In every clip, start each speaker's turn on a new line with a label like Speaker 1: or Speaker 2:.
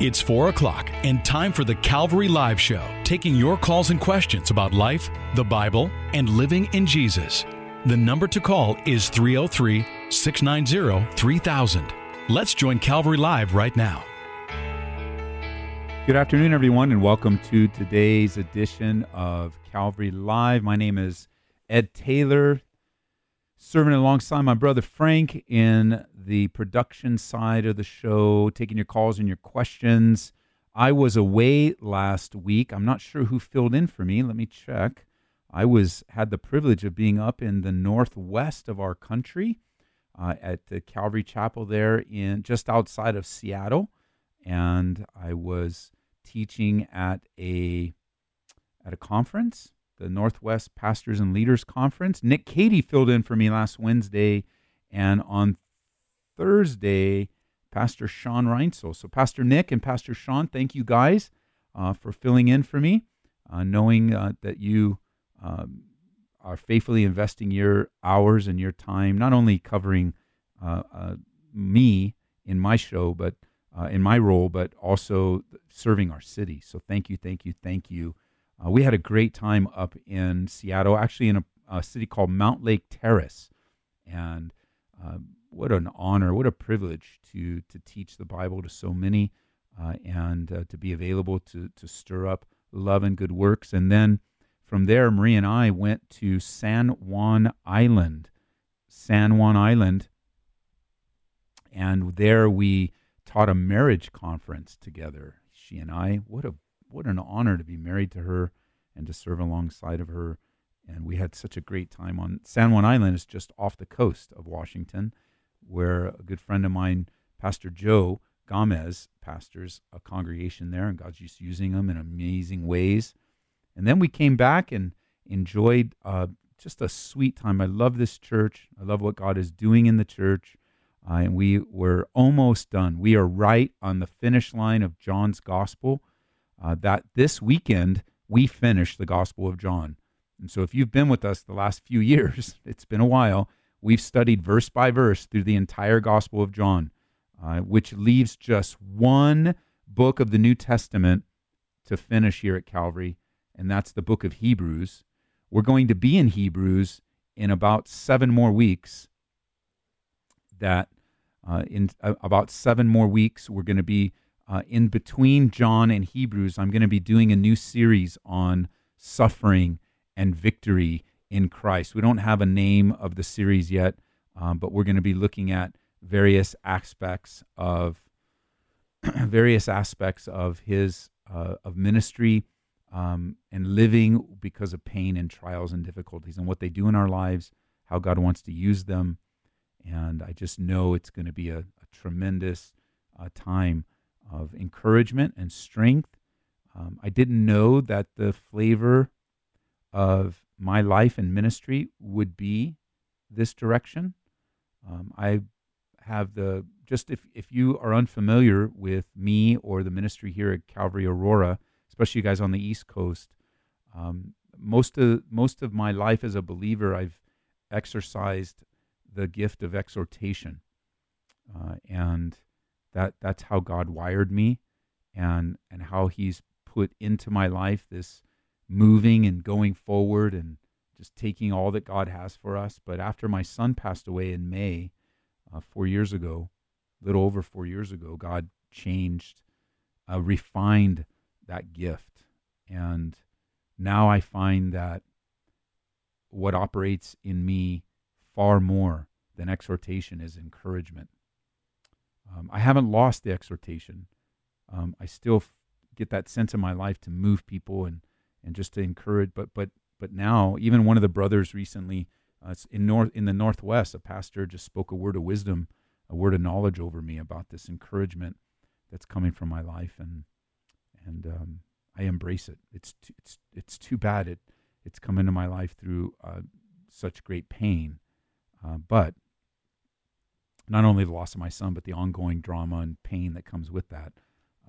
Speaker 1: It's 4 o'clock and time for the Calvary Live Show, taking your calls and questions about life, the Bible, and living in Jesus. The number to call is 303 690 3000. Let's join Calvary Live right now.
Speaker 2: Good afternoon, everyone, and welcome to today's edition of Calvary Live. My name is Ed Taylor, serving alongside my brother Frank in the production side of the show, taking your calls and your questions. I was away last week. I'm not sure who filled in for me. Let me check. I was had the privilege of being up in the northwest of our country uh, at the Calvary Chapel there in just outside of Seattle, and I was teaching at a at a conference, the Northwest Pastors and Leaders Conference. Nick Cady filled in for me last Wednesday, and on Thursday, Pastor Sean Reinsel. So, Pastor Nick and Pastor Sean, thank you guys uh, for filling in for me, uh, knowing uh, that you um, are faithfully investing your hours and your time, not only covering uh, uh, me in my show, but uh, in my role, but also serving our city. So, thank you, thank you, thank you. We had a great time up in Seattle, actually in a, a city called Mountlake Terrace. And what an honor, what a privilege to to teach the Bible to so many, uh, and uh, to be available to to stir up love and good works. And then from there, Marie and I went to San Juan Island, San Juan Island, and there we taught a marriage conference together. She and I. What a what an honor to be married to her and to serve alongside of her. And we had such a great time on San Juan Island. is just off the coast of Washington where a good friend of mine, Pastor Joe Gomez, pastors a congregation there, and God's just using them in amazing ways. And then we came back and enjoyed uh, just a sweet time. I love this church. I love what God is doing in the church. Uh, and we were almost done. We are right on the finish line of John's gospel. Uh, that this weekend we finish the Gospel of John. And so, if you've been with us the last few years, it's been a while. We've studied verse by verse through the entire Gospel of John, uh, which leaves just one book of the New Testament to finish here at Calvary, and that's the book of Hebrews. We're going to be in Hebrews in about seven more weeks. That uh, in uh, about seven more weeks, we're going to be uh, in between John and Hebrews. I'm going to be doing a new series on suffering and victory in Christ. We don't have a name of the series yet, um, but we're going to be looking at various aspects of various aspects of his uh, of ministry um, and living because of pain and trials and difficulties and what they do in our lives, how God wants to use them, and I just know it's going to be a, a tremendous uh, time of encouragement and strength. Um, I didn't know that the flavor of my life and ministry would be this direction. Um, I have the just if if you are unfamiliar with me or the ministry here at Calvary Aurora, especially you guys on the East Coast, um, most of most of my life as a believer, I've exercised the gift of exhortation, uh, and that that's how God wired me, and and how He's put into my life this moving and going forward and just taking all that God has for us. But after my son passed away in May, uh, four years ago, a little over four years ago, God changed, uh, refined that gift. And now I find that what operates in me far more than exhortation is encouragement. Um, I haven't lost the exhortation. Um, I still f- get that sense in my life to move people and and just to encourage. But but but now, even one of the brothers recently uh, in north in the northwest, a pastor just spoke a word of wisdom, a word of knowledge over me about this encouragement that's coming from my life, and and um, I embrace it. It's too, it's it's too bad it it's come into my life through uh, such great pain, uh, but not only the loss of my son, but the ongoing drama and pain that comes with that.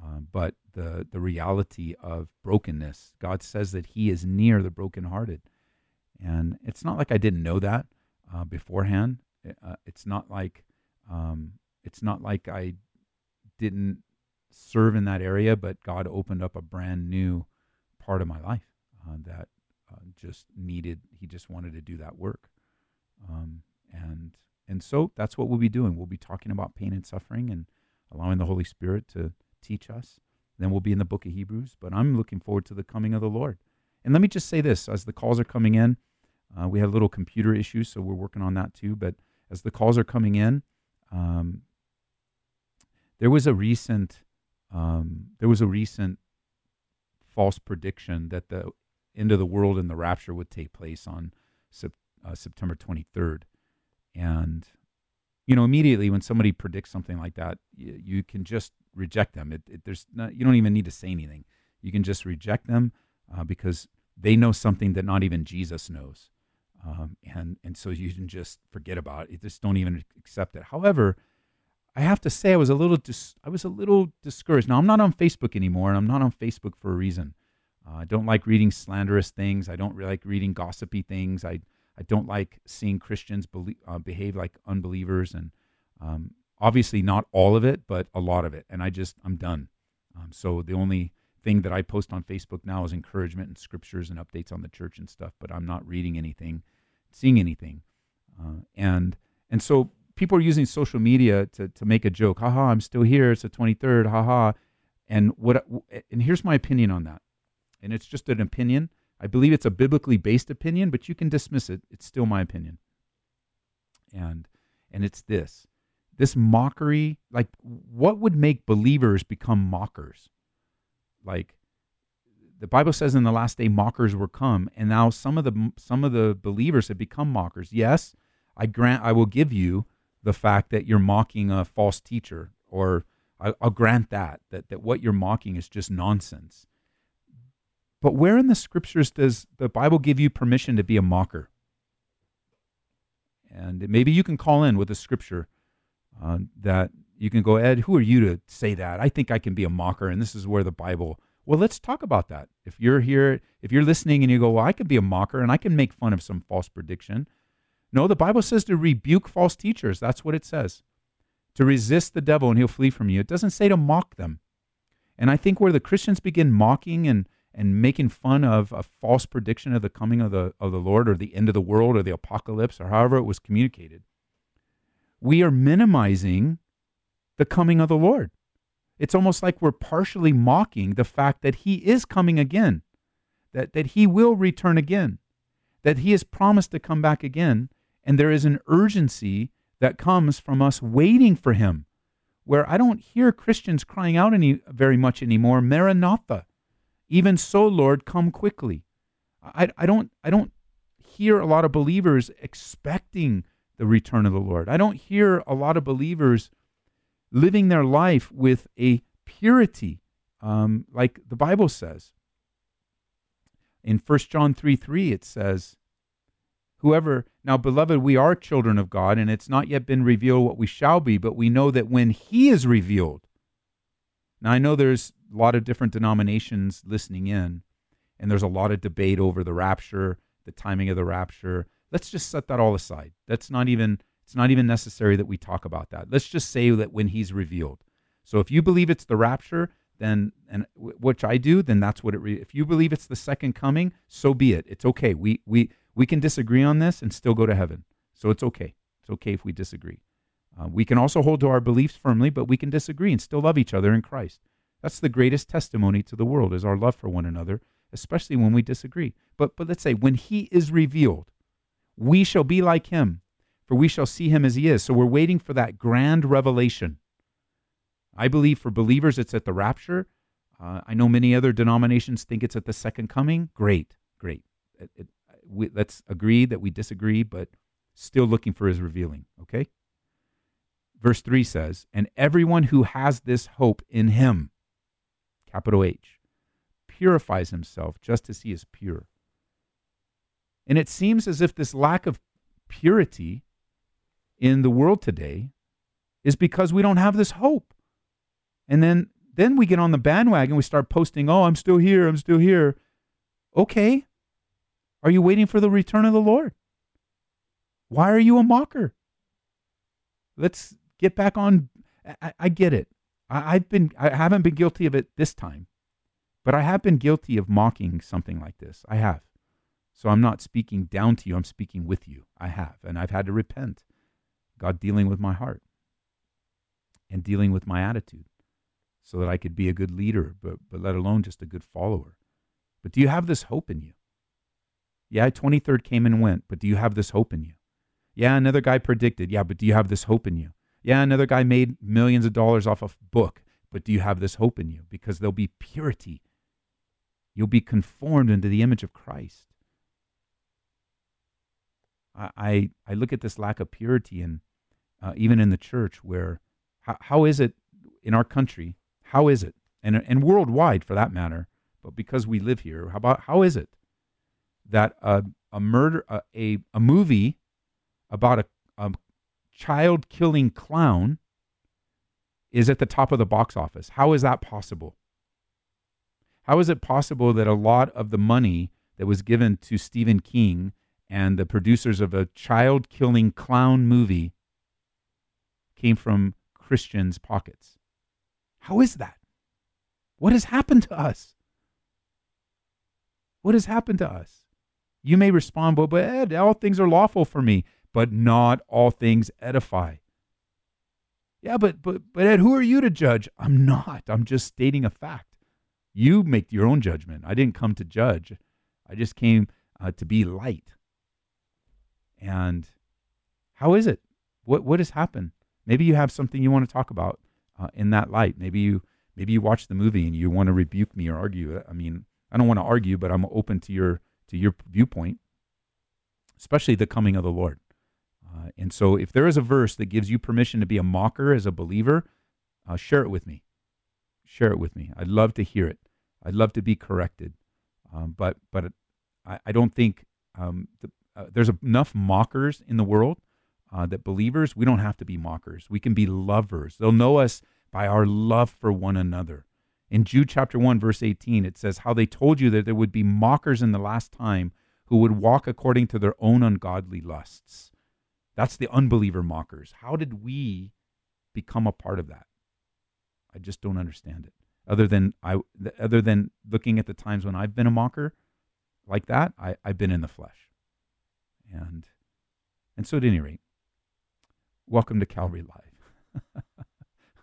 Speaker 2: Um, but the the reality of brokenness. God says that He is near the brokenhearted, and it's not like I didn't know that uh, beforehand. Uh, it's not like um, it's not like I didn't serve in that area, but God opened up a brand new part of my life uh, that uh, just needed. He just wanted to do that work, um, and and so that's what we'll be doing. We'll be talking about pain and suffering and allowing the Holy Spirit to teach us. Then we'll be in the book of Hebrews. But I'm looking forward to the coming of the Lord. And let me just say this: as the calls are coming in, uh, we had a little computer issue, so we're working on that too. But as the calls are coming in, um, there was a recent um, there was a recent false prediction that the end of the world and the rapture would take place on sep- uh, September 23rd, and you know immediately when somebody predicts something like that, you, you can just reject them. It, it, there's not, you don't even need to say anything. You can just reject them uh, because they know something that not even Jesus knows. Um, and and so you can just forget about it. Just don't even accept it. However, I have to say I was a little dis- I was a little discouraged. Now I'm not on Facebook anymore, and I'm not on Facebook for a reason. Uh, I don't like reading slanderous things. I don't like reading gossipy things. I I don't like seeing Christians belie- uh, behave like unbelievers, and um, obviously not all of it, but a lot of it. And I just I'm done. Um, so the only thing that I post on Facebook now is encouragement and scriptures and updates on the church and stuff. But I'm not reading anything, seeing anything, uh, and and so people are using social media to to make a joke. Haha, I'm still here. It's the 23rd. Haha. And what and here's my opinion on that. And it's just an opinion. I believe it's a biblically based opinion, but you can dismiss it. It's still my opinion. And and it's this. This mockery, like what would make believers become mockers? Like the Bible says in the last day mockers will come, and now some of the some of the believers have become mockers. Yes, I grant I will give you the fact that you're mocking a false teacher, or I, will grant that, that that what you're mocking is just nonsense. But where in the scriptures does the Bible give you permission to be a mocker? And maybe you can call in with a scripture uh, that you can go, Ed, who are you to say that? I think I can be a mocker, and this is where the Bible. Well, let's talk about that. If you're here, if you're listening and you go, well, I can be a mocker and I can make fun of some false prediction, no, the Bible says to rebuke false teachers. That's what it says. To resist the devil and he'll flee from you. It doesn't say to mock them. And I think where the Christians begin mocking and, and making fun of a false prediction of the coming of the, of the Lord or the end of the world or the apocalypse or however it was communicated, we are minimizing the coming of the Lord. It's almost like we're partially mocking the fact that he is coming again, that, that he will return again, that he has promised to come back again, and there is an urgency that comes from us waiting for him, where I don't hear Christians crying out any very much anymore, Maranatha. Even so, Lord, come quickly. I, I don't I don't hear a lot of believers expecting the return of the Lord. I don't hear a lot of believers living their life with a purity, um, like the Bible says. In 1 John 3 3, it says, Whoever, now beloved, we are children of God, and it's not yet been revealed what we shall be, but we know that when He is revealed. Now, I know there's a lot of different denominations listening in, and there's a lot of debate over the rapture, the timing of the rapture. Let's just set that all aside. That's not even, it's not even necessary that we talk about that. Let's just say that when He's revealed. So if you believe it's the rapture, then and which I do, then that's what it. Re- if you believe it's the second coming, so be it. It's okay. We we we can disagree on this and still go to heaven. So it's okay. It's okay if we disagree. Uh, we can also hold to our beliefs firmly, but we can disagree and still love each other in Christ. That's the greatest testimony to the world is our love for one another, especially when we disagree. But but let's say when he is revealed, we shall be like him, for we shall see him as he is. So we're waiting for that grand revelation. I believe for believers it's at the rapture. Uh, I know many other denominations think it's at the second coming. Great, great. It, it, we, let's agree that we disagree, but still looking for his revealing, okay? Verse 3 says, And everyone who has this hope in him, capital H, purifies himself just as he is pure. And it seems as if this lack of purity in the world today is because we don't have this hope. And then then we get on the bandwagon, we start posting, "Oh, I'm still here, I'm still here." Okay, are you waiting for the return of the Lord? Why are you a mocker? Let's get back on. I, I get it. I, I've been I haven't been guilty of it this time, but I have been guilty of mocking something like this. I have. So I'm not speaking down to you, I'm speaking with you. I have. And I've had to repent. God dealing with my heart and dealing with my attitude so that I could be a good leader, but, but let alone just a good follower. But do you have this hope in you? Yeah, 23rd came and went, but do you have this hope in you? Yeah, another guy predicted. Yeah, but do you have this hope in you? Yeah, another guy made millions of dollars off a book, but do you have this hope in you? Because there'll be purity. You'll be conformed into the image of Christ. I, I, I look at this lack of purity, and uh, even in the church, where how, how is it in our country? How is it, and and worldwide for that matter? But because we live here, how about how is it that a, a murder, a, a, a movie about a child killing clown is at the top of the box office? How is that possible? How is it possible that a lot of the money that was given to Stephen King and the producers of a child killing clown movie came from Christians' pockets? How is that? What has happened to us? What has happened to us? You may respond, well, but Ed, all things are lawful for me, but not all things edify. Yeah, but but but Ed, who are you to judge? I'm not. I'm just stating a fact. You make your own judgment. I didn't come to judge. I just came uh, to be light. And how is it? What what has happened? Maybe you have something you want to talk about uh, in that light. Maybe you maybe you watch the movie and you want to rebuke me or argue. I mean, I don't want to argue, but I'm open to your to your viewpoint, especially the coming of the Lord. Uh, and so, if there is a verse that gives you permission to be a mocker as a believer, uh, share it with me. Share it with me. I'd love to hear it. I'd love to be corrected. Um, but but I, I don't think um, the, uh, there's enough mockers in the world uh, that believers we don't have to be mockers. We can be lovers. They'll know us by our love for one another. In Jude chapter 1, verse 18, it says, How they told you that there would be mockers in the last time who would walk according to their own ungodly lusts. That's the unbeliever mockers. How did we become a part of that? I just don't understand it. Other than I, other than looking at the times when I've been a mocker like that, I, I've been in the flesh. And and so at any rate, welcome to Calvary Live.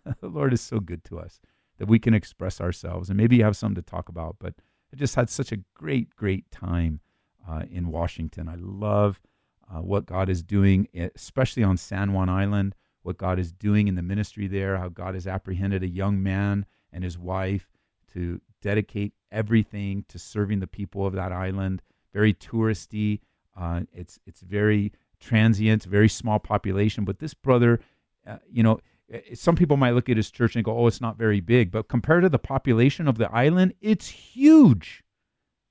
Speaker 2: the Lord is so good to us that we can express ourselves and maybe you have something to talk about. But I just had such a great, great time uh, in Washington. I love uh, what God is doing, especially on San Juan Island, what God is doing in the ministry there, how God has apprehended a young man and his wife to dedicate everything to serving the people of that island. Very touristy. Uh, it's it's very transient, very small population. But this brother, uh, you know, some people might look at his church and go, "Oh, it's not very big," but compared to the population of the island, it's huge,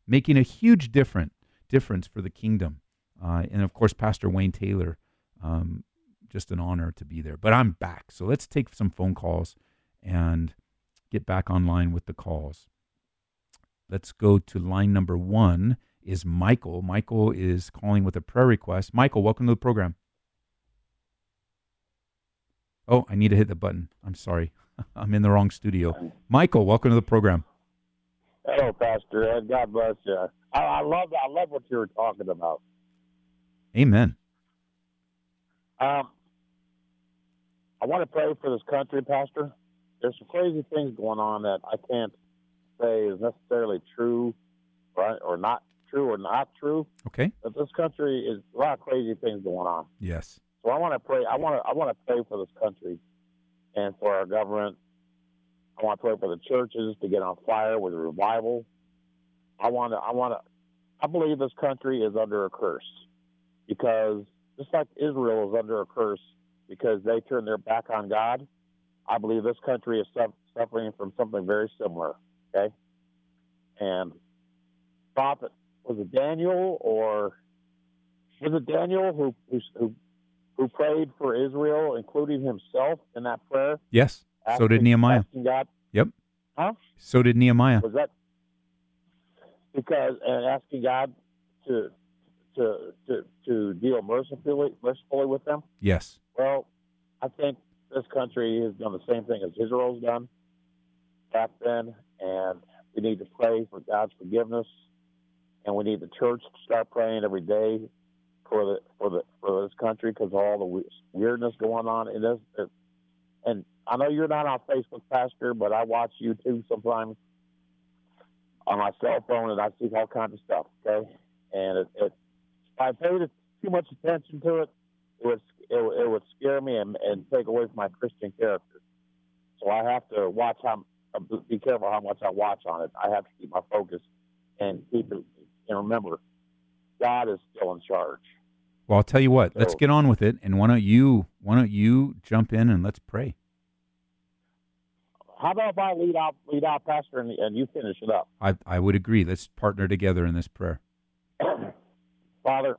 Speaker 2: making a huge different difference for the kingdom. Uh, and of course, Pastor Wayne Taylor, um, just an honor to be there. But I'm back, so let's take some phone calls and get back online with the calls. Let's go to line number one. Is Michael? Michael is calling with a prayer request. Michael, welcome to the program. Oh, I need to hit the button. I'm sorry. I'm in the wrong studio. Michael, welcome to the program.
Speaker 3: Hello, Pastor Ed. God bless you. I, I love I love what you were talking about.
Speaker 2: Amen.
Speaker 3: Um, I want to pray for this country, Pastor. There's some crazy things going on that I can't say is necessarily true, right, or not true, or not true.
Speaker 2: Okay.
Speaker 3: But this country is a lot of crazy things going on.
Speaker 2: Yes.
Speaker 3: So I want to pray. I want to. I want to pray for this country and for our government. I want to pray for the churches to get on fire with revival. I want to. I want to. I believe this country is under a curse because just like Israel is under a curse because they turned their back on God. I believe this country is suffering from something very similar. Okay, and prophet was it Daniel or was it Daniel who who, who who prayed for Israel, including himself in that prayer.
Speaker 2: Yes. Asking, so did Nehemiah.
Speaker 3: God.
Speaker 2: Yep.
Speaker 3: Huh?
Speaker 2: So did Nehemiah.
Speaker 3: Was that because and asking God to to to to deal mercifully mercifully with them?
Speaker 2: Yes.
Speaker 3: Well, I think this country has done the same thing as Israel's done back then, and we need to pray for God's forgiveness, and we need the church to start praying every day for the for the for this country because all the weirdness going on in this. Uh, and I know you're not on Facebook, Pastor, but I watch YouTube sometimes on my cell phone, and I see all kinds of stuff. Okay, and it, it I paid too much attention to it, it would it, it would scare me and, and take away from my Christian character. So I have to watch how uh, be careful how much I watch on it. I have to keep my focus and keep it and remember God is still in charge.
Speaker 2: Well, I'll tell you what. So, let's get on with it, and why don't you why don't you jump in and let's pray.
Speaker 3: How about if I lead out lead out, Pastor, and, and you finish it up?
Speaker 2: I I would agree. Let's partner together in this prayer.
Speaker 3: Father,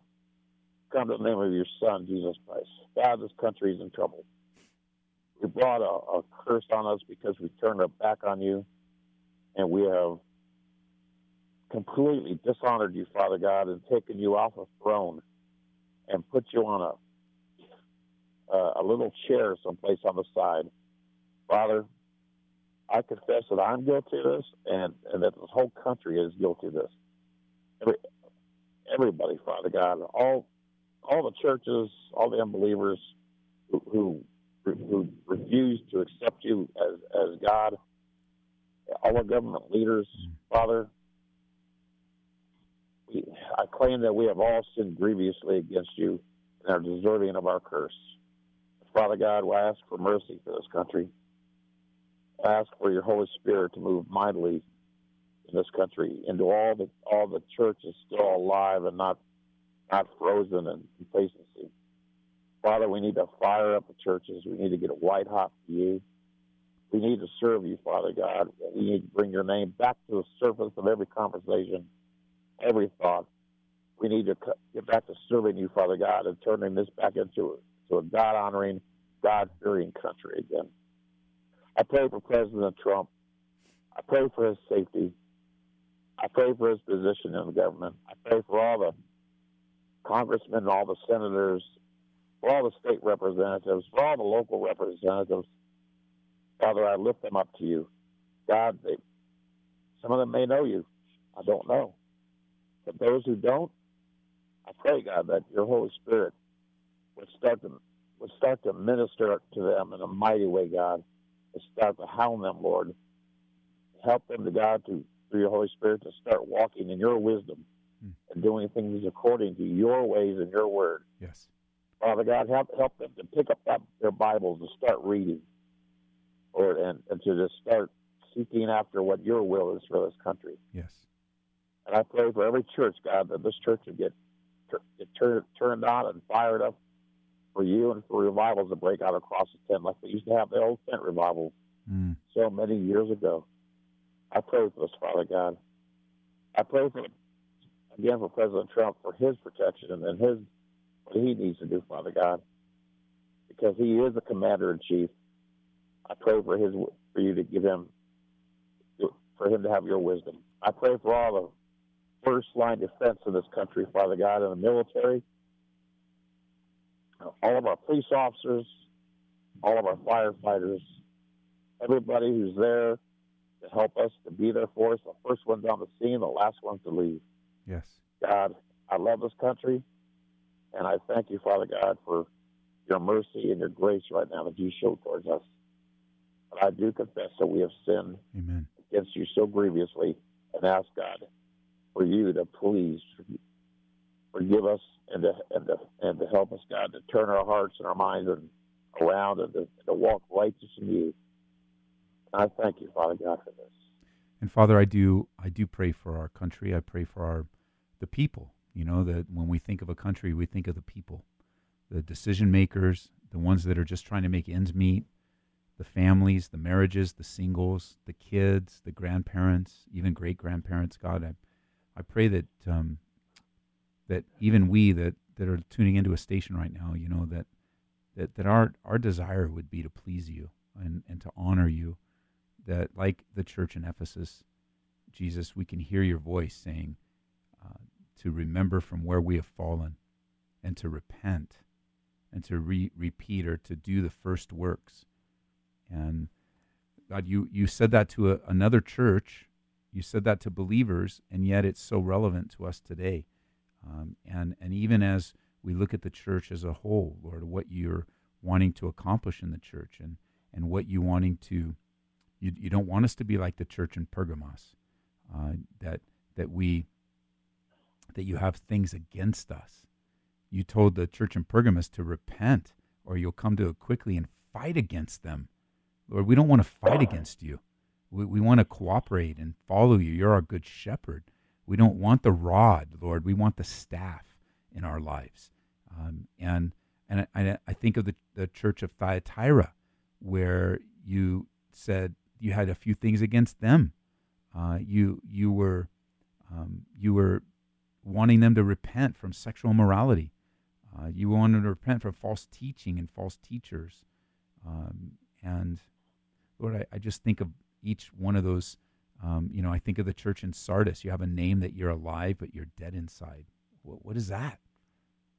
Speaker 3: come to the name of your Son, Jesus Christ. God, this country is in trouble. We brought a, a curse on us because we turned our back on you, and we have completely dishonored you, Father God, and taken you off a throne and put you on a uh, a little chair someplace on the side. Father, I confess that I'm guilty of this, and, and that this whole country is guilty of this. Every, everybody, Father God, all all the churches, all the unbelievers who, who who refuse to accept you as as God, all our government leaders, Father, I claim that we have all sinned grievously against you and are deserving of our curse. Father God, we ask for mercy for this country. I ask for your Holy Spirit to move mightily in this country into all the all the churches still alive and not not frozen in complacency. Father, we need to fire up the churches. We need to get a white hot for you. We need to serve you, Father God. We need to bring your name back to the surface of every conversation every thought. We need to get back to serving you, Father God, and turning this back into a, a God honoring, God fearing country again. I pray for President Trump. I pray for his safety. I pray for his position in the government. I pray for all the congressmen, all the senators, for all the state representatives, for all the local representatives. Father, I lift them up to you. God, they, some of them may know you. I don't know. But those who don't, I pray, God, that your Holy Spirit would start to would start to minister to them in a mighty way, God. Start to hound them, Lord. Help them to God to through your Holy Spirit to start walking in your wisdom hmm. and doing things according to your ways and your word.
Speaker 2: Yes.
Speaker 3: Father God, help help them to pick up that, their Bibles and start reading, Lord, and, and to just start seeking after what your will is for this country.
Speaker 2: Yes.
Speaker 3: And I pray for every church, God, that this church would get, get tur- turned on and fired up for you and for revivals to break out across the tent like we used to have the old tent revival mm. so many years ago. I pray for this, Father God. I pray for again for President Trump for his protection and then his what he needs to do, Father God, because he is the commander in chief. I pray for his for you to give him for him to have your wisdom. I pray for all the first line defense of this country, Father God, in the military, all of our police officers, all of our firefighters, everybody who's there to help us, to be there for us, the first ones on the scene, the last ones to leave.
Speaker 2: Yes.
Speaker 3: God, I love this country, and I thank you, Father God, for your mercy and your grace right now that you show towards us. But I do confess that we have sinned
Speaker 2: Amen.
Speaker 3: against you so grievously and ask God for you to please forgive us and to, and to, and to help us, God, to turn our hearts and our minds and around and to, to walk righteous in you. I thank you, Father God, for this.
Speaker 2: And Father, I do I do pray for our country. I pray for our the people. You know that when we think of a country, we think of the people, the decision makers, the ones that are just trying to make ends meet, the families, the marriages, the singles, the kids, the grandparents, even great grandparents. God, I I pray that um, that even we that, that are tuning into a station right now, you know, that that, that our our desire would be to please you and, and to honor you. That like the church in Ephesus, Jesus, we can hear your voice saying uh, to remember from where we have fallen and to repent and to re- repeat or to do the first works. And God, you, you said that to a, another church, you said that to believers, and yet it's so relevant to us today. Um, and, and even as we look at the church as a whole, Lord, what you're wanting to accomplish in the church and, and what you wanting to, you, you don't want us to be like the church in Pergamos, uh, that, that we, that you have things against us. You told the church in Pergamos to repent or you'll come to it quickly and fight against them. Lord, we don't want to fight against you. We, we want to cooperate and follow you. You're our good shepherd. We don't want the rod, Lord. We want the staff in our lives. Um, and and I, I think of the, the church of Thyatira, where you said you had a few things against them. Uh, you you were um, you were wanting them to repent from sexual immorality. Uh, you wanted them to repent from false teaching and false teachers. Um, and Lord, I, I, just think of each one of those. Um, you know, I think of the church in Sardis. You have a name that you're alive, but you're dead inside. what, what is that?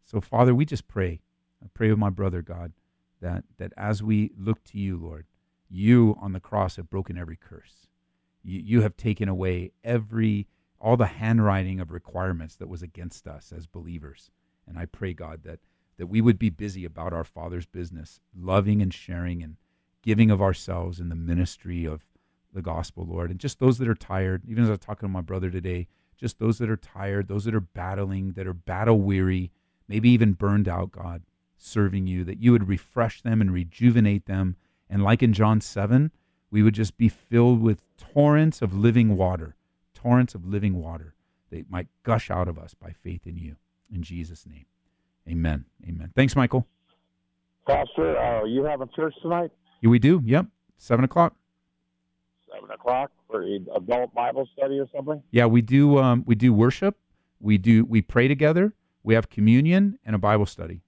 Speaker 2: So, Father, we just pray. I pray with my brother, God, that, that as we look to you, Lord, you on the cross have broken every curse. You, you have taken away every, all the handwriting of requirements that was against us as believers. And I pray, God, that, that we would be busy about our Father's business, loving and sharing and giving of ourselves in the ministry of the gospel, Lord. And just those that are tired, even as I was talking to my brother today, just those that are tired, those that are battling, that are battle weary, maybe even burned out, God, serving you, that you would refresh them and rejuvenate them. And like in John 7, we would just be filled with torrents of living water, torrents of living water that might gush out of us by faith in you. In Jesus' name. Amen. Amen. Thanks, Michael.
Speaker 3: Pastor, uh, you having church tonight?
Speaker 2: Yeah, we do. Yep. Seven o'clock.
Speaker 3: Seven o'clock for adult Bible study or something?
Speaker 2: Yeah, we do. Um, we do worship. We do. We pray together. We have communion and a Bible study.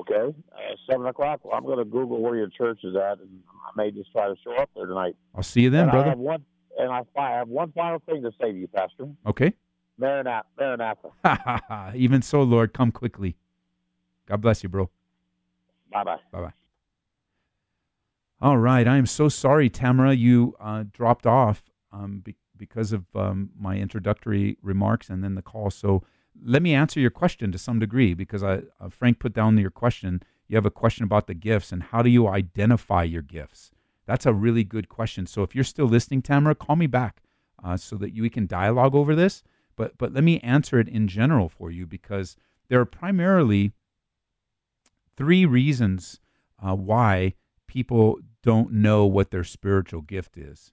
Speaker 3: Okay, uh, seven o'clock. Well, I'm going to Google where your church is at, and I may just try to show up there tonight.
Speaker 2: I'll see you then,
Speaker 3: and
Speaker 2: brother.
Speaker 3: I have one, and I, I have one final thing to say to you, Pastor.
Speaker 2: Okay.
Speaker 3: Maranatha. Maranatha.
Speaker 2: Even so, Lord, come quickly. God bless you, bro.
Speaker 3: Bye bye.
Speaker 2: Bye bye. All right. I am so sorry, Tamara, you uh, dropped off um, be- because of um, my introductory remarks and then the call. So let me answer your question to some degree because I, uh, Frank put down your question. You have a question about the gifts and how do you identify your gifts? That's a really good question. So if you're still listening, Tamara, call me back uh, so that you, we can dialogue over this. But but let me answer it in general for you because there are primarily three reasons uh, why people don't know what their spiritual gift is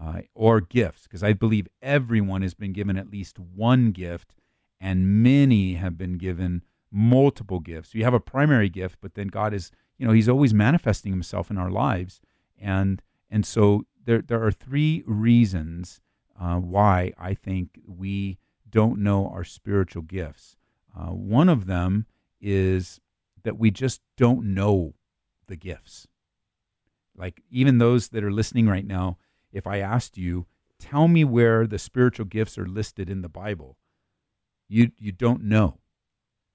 Speaker 2: uh, or gifts because I believe everyone has been given at least one gift and many have been given multiple gifts. You have a primary gift, but then God is, you know, He's always manifesting Himself in our lives, and and so there there are three reasons uh, why I think we don't know our spiritual gifts. Uh, one of them is that we just don't know the gifts. Like even those that are listening right now, if I asked you, tell me where the spiritual gifts are listed in the Bible, you you don't know,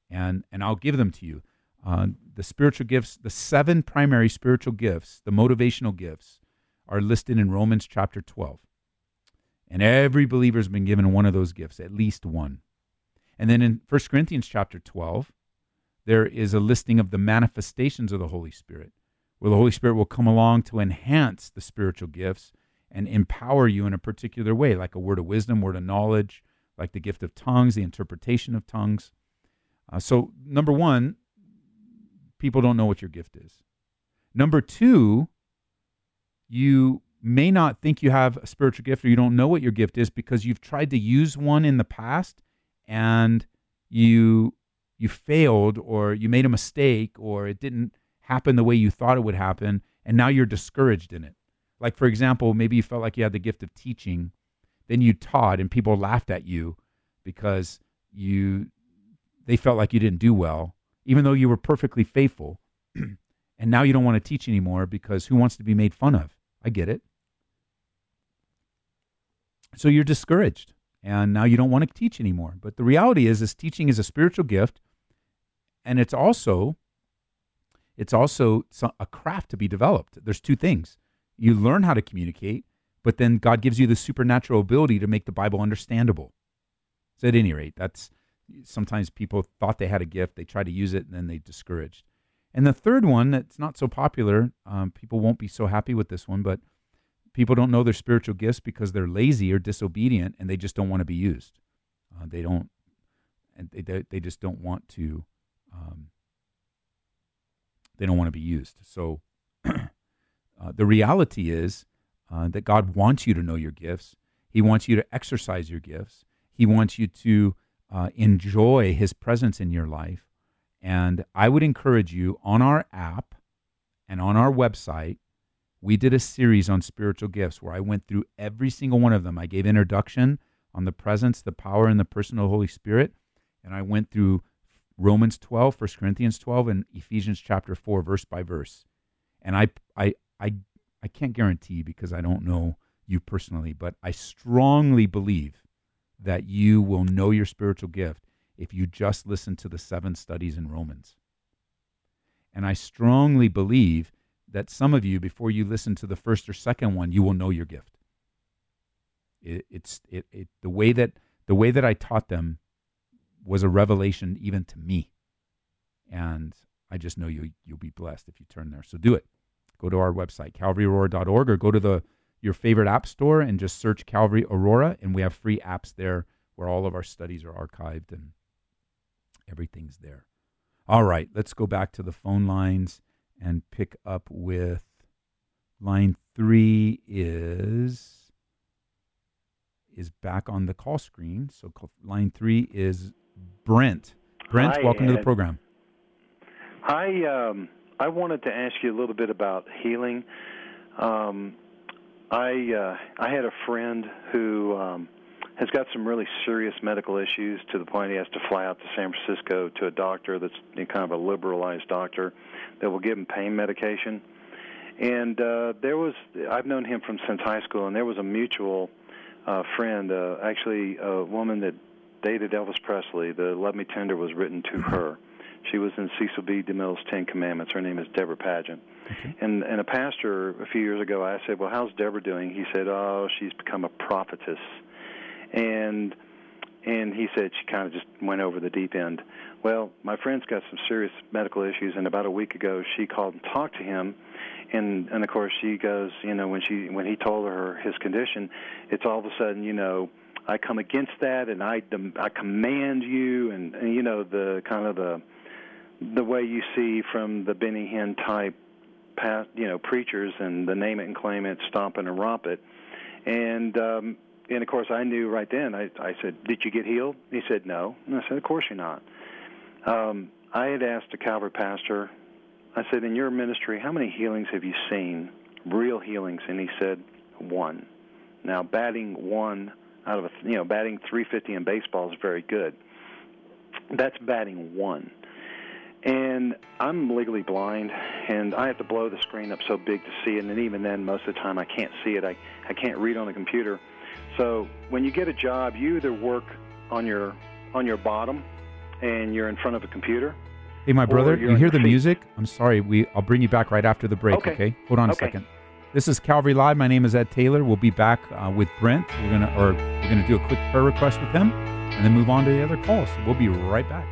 Speaker 2: and and I'll give them to you. Uh, the spiritual gifts, the seven primary spiritual gifts, the motivational gifts, are listed in Romans chapter 12. And every believer has been given one of those gifts, at least one. And then in 1 Corinthians chapter 12, there is a listing of the manifestations of the Holy Spirit, where the Holy Spirit will come along to enhance the spiritual gifts and empower you in a particular way, like a word of wisdom, word of knowledge, like the gift of tongues, the interpretation of tongues. Uh, so, number one, people don't know what your gift is. Number two, you may not think you have a spiritual gift or you don't know what your gift is because you've tried to use one in the past and you you failed or you made a mistake or it didn't happen the way you thought it would happen and now you're discouraged in it. Like for example, maybe you felt like you had the gift of teaching, then you taught and people laughed at you because you they felt like you didn't do well even though you were perfectly faithful. and now you don't want to teach anymore because who wants to be made fun of? I get it. So you're discouraged and now you don't want to teach anymore. But the reality is this teaching is a spiritual gift and it's also it's also a craft to be developed. There's two things. You learn how to communicate, but then God gives you the supernatural ability to make the Bible understandable. So at any rate, that's sometimes people thought they had a gift, they try to use it, and then they discouraged. And the third one that's not so popular, um, people won't be so happy with this one, but people don't know their spiritual gifts because they're lazy or disobedient, and they just don't want to be used. Uh, they don't, and they they, they just don't want to. Um, they don't want to be used. So uh, the reality is uh, that God wants you to know your gifts. He wants you to exercise your gifts. He wants you to uh, enjoy His presence in your life. And I would encourage you on our app and on our website, we did a series on spiritual gifts where I went through every single one of them. I gave introduction on the presence, the power, and the person of the Holy Spirit. And I went through Romans 12, 1 Corinthians 12, and Ephesians chapter 4, verse by verse. And I, I, I, I can't guarantee because I don't know you personally, but I strongly believe that you will know your spiritual gift if you just listen to the seven studies in Romans. And I strongly believe that some of you, before you listen to the first or second one, you will know your gift. It, it's it, it the way that the way that I taught them was a revelation even to me, and I just know you you'll be blessed if you turn there. So do it. Go to our website calvaryaurora.org or go to the your favorite app store and just search Calvary Aurora, and we have free apps there where all of our studies are archived and everything's there. All right, let's go back to the phone lines and pick up with line three is is back on the call screen. So line three is Brent. Brent,
Speaker 4: Hi,
Speaker 2: welcome to the program.
Speaker 4: Hi, um, I wanted to ask you a little bit about healing. Um, I uh, I had a friend who um, has got some really serious medical issues to the point he has to fly out to San Francisco to a doctor that's kind of a liberalized doctor that will give him pain medication. And uh, there was I've known him from since high school, and there was a mutual uh, friend, uh, actually a woman that dated Elvis Presley. The "Love Me Tender" was written to her. She was in Cecil B. DeMille's Ten Commandments. Her name is Deborah Paget. And and a pastor a few years ago, I said, "Well, how's Deborah doing?" He said, "Oh, she's become a prophetess," and and he said she kind of just went over the deep end. Well, my friend's got some serious medical issues, and about a week ago, she called and talked to him, and and of course she goes, you know, when she when he told her his condition, it's all of a sudden, you know. I come against that, and I I command you, and, and you know the kind of the the way you see from the Benny Hinn type, past, you know, preachers and the name it and claim it, stomp it and romp it, and um, and of course I knew right then. I I said, "Did you get healed?" He said, "No." And I said, "Of course you're not." Um, I had asked a Calvary pastor. I said, "In your ministry, how many healings have you seen? Real healings?" And he said, "One." Now, batting one out of a you know batting 350 in baseball is very good. That's batting one. And I'm legally blind, and I have to blow the screen up so big to see it. And even then, most of the time, I can't see it. I I can't read on the computer. So when you get a job, you either work on your on your bottom, and you're in front of a computer.
Speaker 2: Hey, my brother, you hear the
Speaker 4: feet.
Speaker 2: music? I'm sorry. We I'll bring you back right after the break. Okay.
Speaker 4: Okay.
Speaker 2: Hold on a second. This is Calvary Live. My name is Ed Taylor. We'll be back uh, with Brent. We're gonna or we're gonna do a quick prayer request with him, and then move on to the other calls. We'll be right back.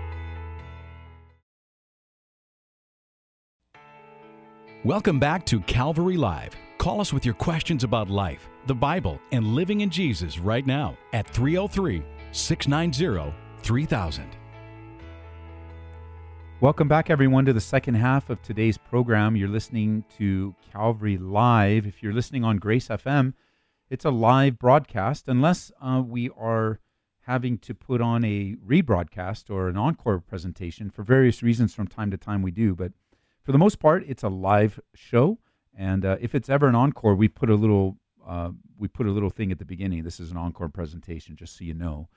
Speaker 1: Welcome back to Calvary Live. Call us with your questions about life, the Bible, and living in Jesus right now at 303 690 3000.
Speaker 2: Welcome back, everyone, to the second half of today's program. You're listening to Calvary Live. If you're listening on Grace FM, it's a live broadcast, unless uh, we are having to put on a rebroadcast or an encore presentation for various reasons from time to time we do. But for the most part, it's a live show. And uh, if it's ever an encore, we put a little uh, we put a little thing at the beginning. This is an encore presentation, just so you know.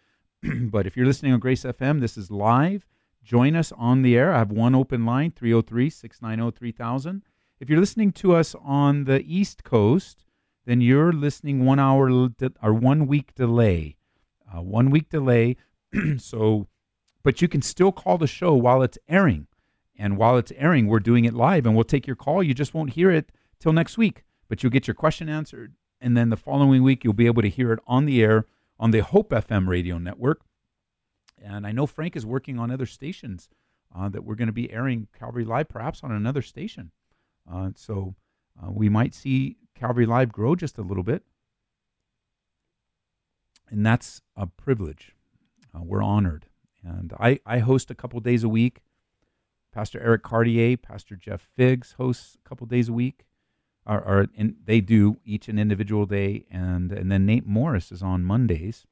Speaker 2: but if you're listening on Grace FM, this is live. Join us on the air. I have one open line, 303 690 3000. If you're listening to us on the East Coast, then you're listening one hour de- or one week delay. Uh, one week delay. so, but you can still call the show while it's airing. And while it's airing, we're doing it live and we'll take your call. You just won't hear it till next week, but you'll get your question answered. And then the following week, you'll be able to hear it on the air on the Hope FM radio network. And I know Frank is working on other stations uh, that we're going to be airing Calvary Live, perhaps on another station. Uh, so uh, we might see Calvary Live grow just a little bit. And that's a privilege. Uh, we're honored. And I, I host a couple days a week. Pastor Eric Cartier, Pastor Jeff Figs hosts a couple days a week. Or, or and they do each an individual day, and and then Nate Morris is on Mondays.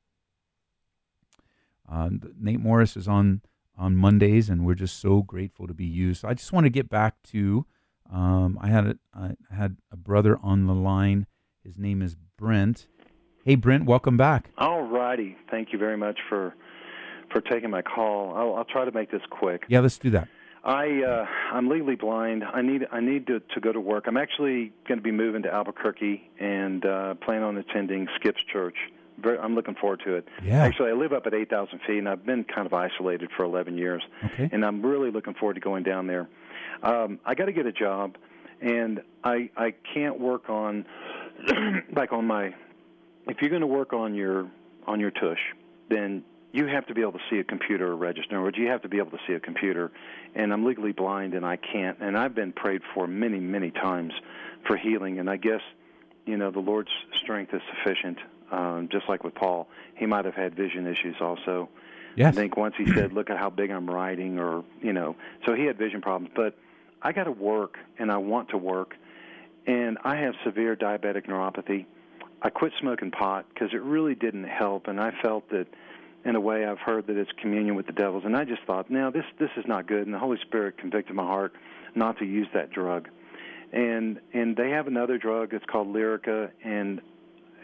Speaker 2: Uh, Nate Morris is on on Mondays, and we're just so grateful to be used. So I just want to get back to. Um, I had a, I had a brother on the line. His name is Brent. Hey, Brent, welcome back.
Speaker 4: All righty. Thank you very much for for taking my call. I'll, I'll try to make this quick.
Speaker 2: Yeah, let's do that.
Speaker 4: I uh, I'm legally blind. I need I need to to go to work. I'm actually going to be moving to Albuquerque and uh, plan on attending Skip's Church. Very, I'm looking forward to it.
Speaker 2: Yeah.
Speaker 4: Actually, I live up at 8,000 feet, and I've been kind of isolated for 11 years.
Speaker 2: Okay.
Speaker 4: And I'm really looking forward to going down there. Um, I got to get a job, and I I can't work on like on my. If you're going to work on your on your tush, then you have to be able to see a computer or register. or you have to be able to see a computer. And I'm legally blind and I can't. And I've been prayed for many, many times for healing. And I guess, you know, the Lord's strength is sufficient. Um, just like with Paul, he might have had vision issues also.
Speaker 2: Yes.
Speaker 4: I think once he said, "Look at how big I'm writing," or you know, so he had vision problems. But I got to work, and I want to work, and I have severe diabetic neuropathy. I quit smoking pot because it really didn't help, and I felt that in a way I've heard that it's communion with the devils. And I just thought now this this is not good. And the Holy Spirit convicted my heart not to use that drug. And and they have another drug. It's called Lyrica. And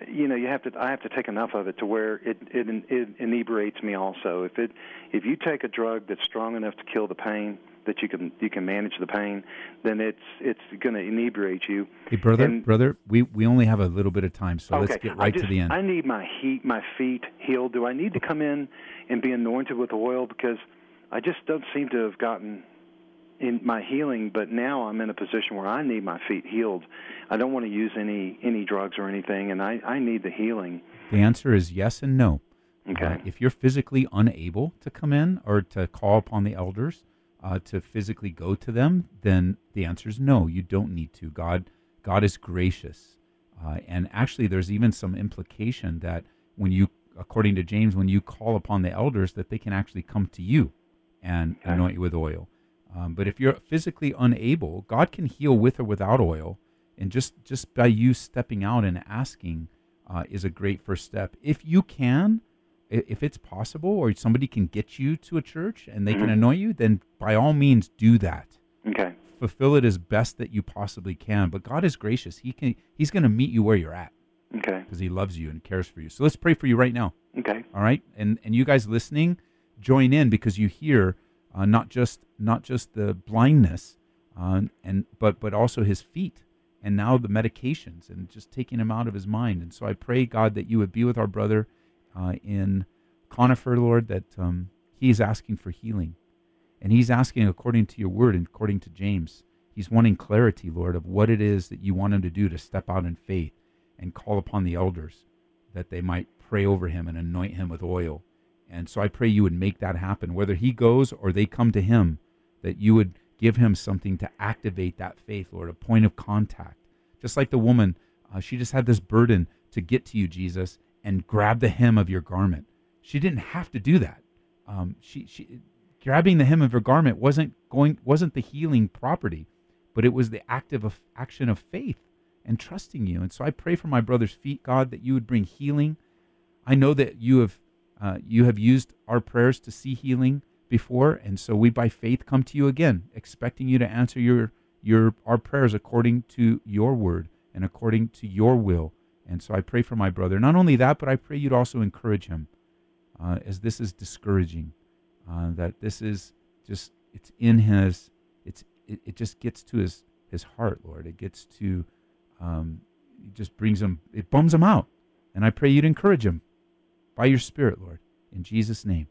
Speaker 4: you know you have to I have to take enough of it to where it it, it inebriates me also. If it if you take a drug that's strong enough to kill the pain that you can you can manage the pain, then it's it's going to inebriate you.
Speaker 2: Hey, brother,
Speaker 4: And-
Speaker 2: brother, we, we only have a little bit of time, so
Speaker 4: okay,
Speaker 2: let's get right
Speaker 4: just,
Speaker 2: to the end.
Speaker 4: I need my heat, my feet healed. Do I need to come in and be anointed with oil because I just don't seem to have gotten in my healing, but now I'm in a position where I need my feet healed. I don't want to use any any drugs or anything, and I I need the healing.
Speaker 2: the answer is yes and no.
Speaker 4: Okay.
Speaker 2: Uh, if you're physically unable to come in or to call upon the elders uh, to physically go to them, then the answer is no. You don't need to. God, God is gracious, uh, and actually, there's even some implication that when you, according to James, when you call upon the elders, that they can actually come to you and
Speaker 4: Okay.
Speaker 2: anoint you with oil. Um, but if you're physically unable, God can heal with or without oil, and just just by you stepping out and asking uh, is a great first step. If you can, if it's possible, or somebody can get you to a church and they can
Speaker 4: Mhm.
Speaker 2: anoint you, then by all means do that.
Speaker 4: Okay.
Speaker 2: Fulfill it as best that you possibly can. But God is gracious; He can He's going to meet you where you're at
Speaker 4: Okay.
Speaker 2: because He loves you and cares for you. So let's pray for you right now.
Speaker 4: Okay.
Speaker 2: All right, and and you guys listening, join in because you hear uh, not just not just the blindness, uh, and but but also his feet, and now the medications, and just taking him out of his mind. And so I pray God that you would be with our brother uh, in Conifer, Lord, that um, he is asking for healing, and he's asking according to your word and according to James. He's wanting clarity, Lord, of what it is that you want him to do to step out in faith and call upon the elders that they might pray over him and anoint him with oil. And so I pray you would make that happen, whether he goes or they come to him, that you would give him something to activate that faith, Lord, a point of contact. Just like the woman, uh, she just had this burden to get to you, Jesus, and grab the hem of your garment. She didn't have to do that. Um, she, she, grabbing the hem of her garment wasn't going, wasn't the healing property, but it was the active of, action of faith and trusting you. And so I pray for my brother's feet, God, that you would bring healing. I know that you have uh, you have used our prayers to see healing before, and so we by faith come to you again, expecting you to answer your your our prayers according to your word and according to your will. And so I pray for my brother. Not only that, but I pray you'd also encourage him, uh, as this is discouraging. Uh, that this is just it's in his it's it, it just gets to his his heart, Lord. It gets to um, it just brings him it bums him out. And I pray you'd encourage him by your Spirit, Lord. In Jesus' name,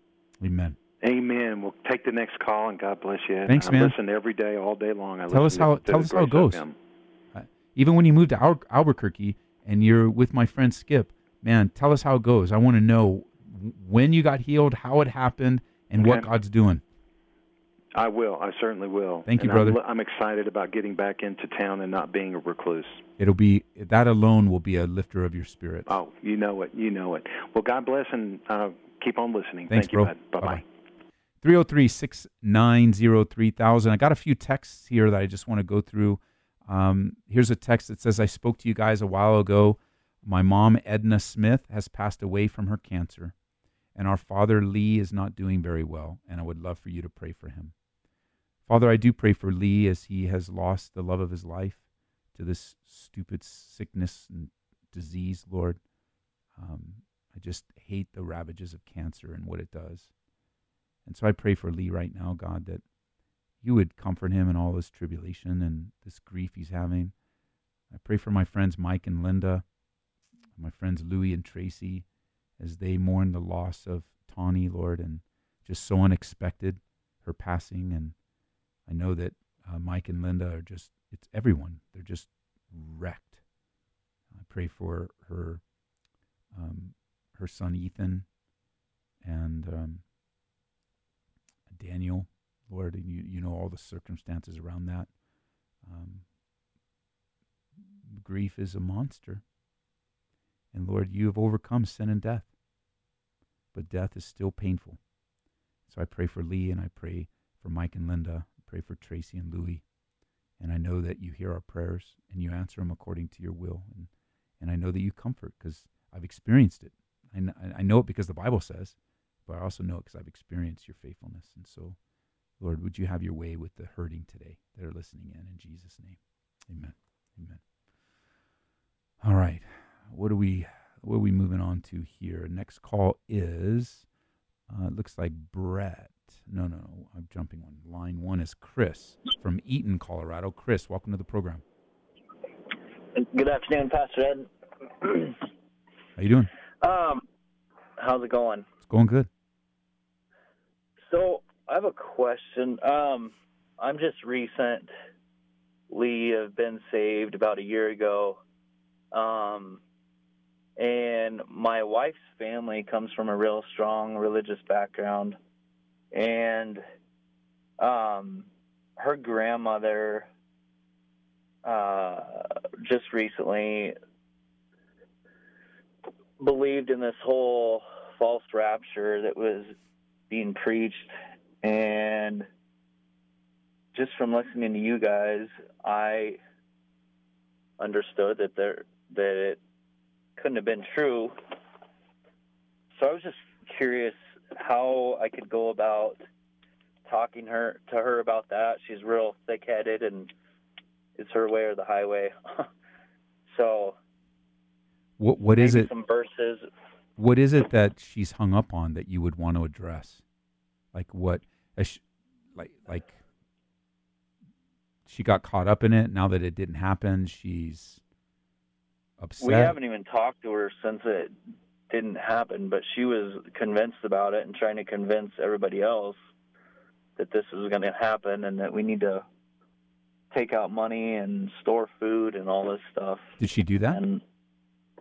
Speaker 2: amen.
Speaker 4: Amen. We'll take the next call, and God bless you.
Speaker 2: Thanks,
Speaker 4: I
Speaker 2: man.
Speaker 4: listen every day, all day long. I
Speaker 2: Tell us how- tell us how it goes.
Speaker 4: FM.
Speaker 2: Even when you moved to Al- Albuquerque and you're with my friend Skip, man, tell us how it goes. I want to know when you got healed, how it happened, and what God's doing.
Speaker 4: I will. I certainly will.
Speaker 2: Thank you,
Speaker 4: And I'm
Speaker 2: brother.
Speaker 4: I'm, excited about getting back into town and not being a recluse.
Speaker 2: It'll be that alone will be a lifter of your spirit.
Speaker 4: Oh, you know it. You know it. Well, God bless, and uh, keep on listening.
Speaker 2: Thanks,
Speaker 4: Thank you,
Speaker 2: bro.
Speaker 4: bud. Bye bye.
Speaker 2: Bye-bye. 303 690 3000. I got a few texts here that I just want to go through. Um, here's a text that says I spoke to you guys a while ago. My mom, Edna Smith, has passed away from her cancer, and our father, Lee, is not doing very well, and I would love for you to pray for him. Father, I do pray for Lee as he has lost the love of his life to this stupid sickness and disease, Lord. Um, I just hate the ravages of cancer and what it does. And so I pray for Lee right now, God, that you would comfort him in all this tribulation and this grief he's having. I pray for my friends Mike and Linda, my friends Louie and Tracy, as they mourn the loss of Tawny, Lord, and just so unexpected, her passing. And I know that uh, Mike and Linda are just, it's everyone. They're just wrecked. I pray for her, um, her son Ethan, and um, Daniel, Lord, and you, you know all the circumstances around that. Um, grief is a monster. And Lord, you have overcome sin and death. But death is still painful. So I pray for Lee and I pray for Mike and Linda. I pray for Tracy and Louie. And I know that you hear our prayers and you answer them according to your will. And, and I know that you comfort because I've experienced it. I, I know it because the Bible says, but I also know it because I've experienced your faithfulness. And so, Lord, would you have your way with the hurting today that are listening in? In Jesus' name, amen. Amen. All right. What are we what are we moving on to here? Next call is uh, it looks like Brett. No, no, no. I'm jumping one. Line one is Chris from Eaton, Colorado. Chris, welcome to the program.
Speaker 5: Good afternoon, Pastor Ed.
Speaker 2: How you doing?
Speaker 5: um, how's it going?
Speaker 2: It's going good.
Speaker 5: So I have a question. Um, I'm just recently have been saved about a year ago. Um, and my wife's family comes from a real strong religious background. And um, her grandmother uh, just recently believed in this whole false rapture that was being preached and just from listening to you guys i understood that there that it couldn't have been true so i was just curious how i could go about talking her to her about that she's real thick headed and it's her way or the highway so
Speaker 2: What what is it?
Speaker 5: some verses
Speaker 2: What is it that she's hung up on that you would want to address? Like what? Like like she got caught up in it. Now that it didn't happen, she's upset.
Speaker 5: We haven't even talked to her since it didn't happen, but she was convinced about it and trying to convince everybody else that this was going to happen and that we need to take out money and store food and all this stuff.
Speaker 2: Did she do that?
Speaker 5: And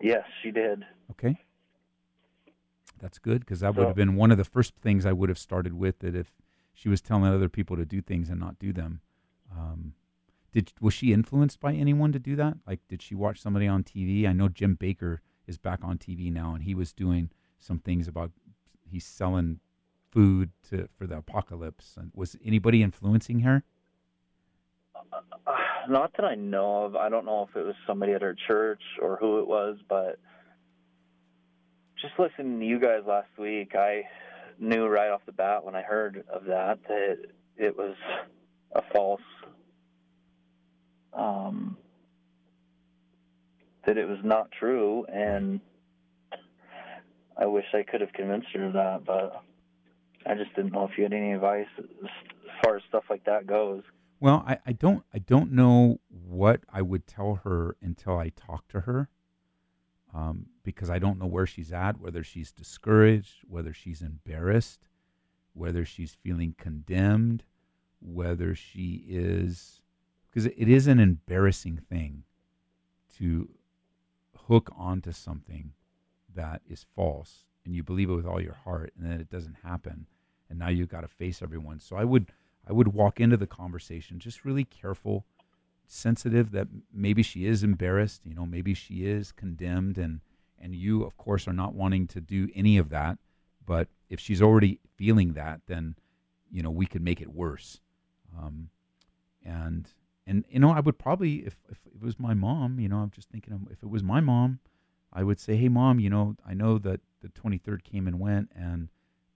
Speaker 5: yes, she did.
Speaker 2: Okay. That's good because that would have been one of the first things I would have started with. That if she was telling other people to do things and not do them, um, did was she influenced by anyone to do that? Like, did she watch somebody on TV? I know Jim Bakker is back on TV now, and he was doing some things about he's selling food to for the apocalypse. And was anybody influencing her?
Speaker 5: Uh, Not that I know of. I don't know if it was somebody at her church or who it was, but just listening to you guys last week, I knew right off the bat when I heard of that that it was a false, um, that it was not true, and I wish I could have convinced her of that, but I just didn't know if you had any advice as far as stuff like that goes.
Speaker 2: Well, I, I don't I don't know what I would tell her until I talk to her, um, because I don't know where she's at, whether she's discouraged, whether she's embarrassed. whether she's feeling condemned, whether she is, because it is an embarrassing thing to hook onto something that is false and you believe it with all your heart and then it doesn't happen and now you've got to face everyone so i would i would walk into the conversation just really careful sensitive that maybe she is embarrassed you know maybe she is condemned and and you of course are not wanting to do any of that. But if she's already feeling that then you know we could make it worse. Um, and and you know i would probably if, if it was my mom you know i'm just thinking if it was my mom i would say hey mom you know i know that the 23rd came and went and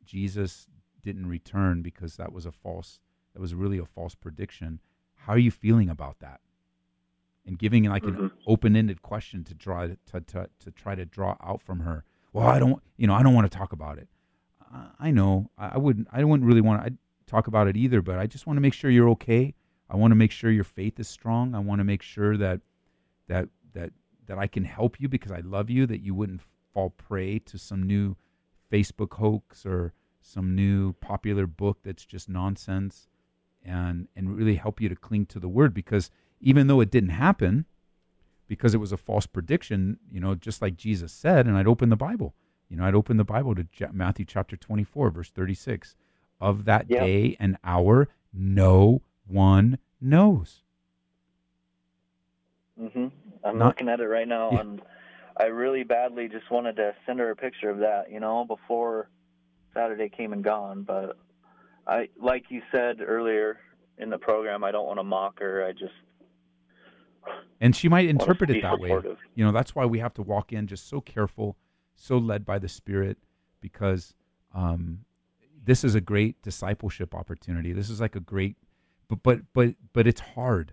Speaker 2: jesus didn't return because that was a false that was really a false prediction how are you feeling about that and giving like mm-hmm. an open-ended question to draw to, to, to try to draw out from her well i don't you know i don't want to talk about it i, I know I, I wouldn't i wouldn't really want to talk about it either but i just want to make sure you're okay I want to make sure your faith is strong. I want to make sure that that that that I can help you because I love you. That you wouldn't fall prey to some new Facebook hoax or some new popular book that's just nonsense, and and really help you to cling to the word because even though it didn't happen, because it was a false prediction, you know, just like Jesus said, and I'd open the Bible. You know, I'd open the Bible to Matthew chapter 24, verse 36. Of that yeah. day and hour, no one knows.
Speaker 5: mm-hmm. I'm Not, looking at it right now, yeah. and I really badly just wanted to send her a picture of that, you know, before Saturday came and gone. But I, like you said earlier in the program, I don't want to mock her. I just
Speaker 2: and she might interpret it that supportive. way. You know, that's why we have to walk in just so careful, so led by the Spirit, because um, this is a great discipleship opportunity. This is like a great but but but but it's hard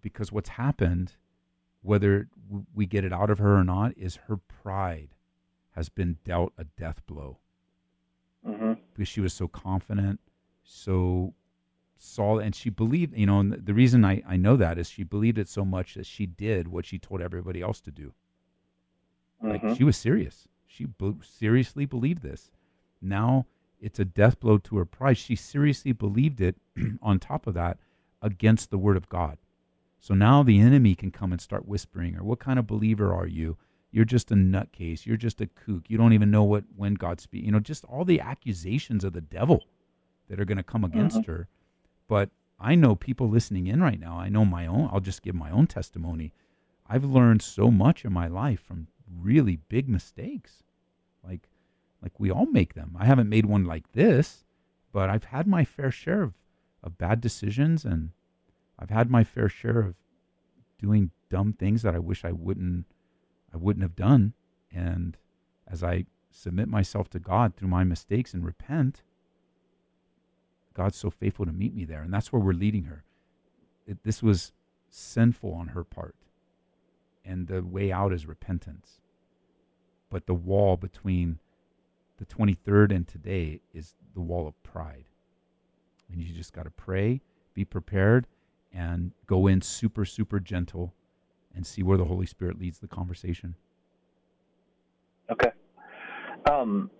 Speaker 2: because what's happened whether we get it out of her or not is her pride has been dealt a death blow
Speaker 5: mm-hmm.
Speaker 2: because she was so confident so solid and she believed you know and the reason I, I know that is she believed it so much that she did what she told everybody else to do mm-hmm. like she was serious she be- seriously believed this now it's a death blow to her pride. She seriously believed it on top of that against the word of God. So now the enemy can come and start whispering, or what kind of believer are you? You're just a nutcase. You're just a kook. You don't even know what when God speaks. You know, just all the accusations of the devil that are going to come against mm-hmm. her. But I know people listening in right now. I know my own. I'll just give my own testimony. I've learned so much in my life from really big mistakes. Like like we all make them. I haven't made one like this, but I've had my fair share of, of bad decisions and I've had my fair share of doing dumb things that I wish I wouldn't I wouldn't have done. And as I submit myself to God through my mistakes and repent, God's so faithful to meet me there. And that's where we're leading her. It, this was sinful on her part. And the way out is repentance. But the wall between the 23rd and today is the wall of pride. And you just got to pray, be prepared, and go in super, super gentle and see where the Holy Spirit leads the conversation.
Speaker 5: Okay. Um,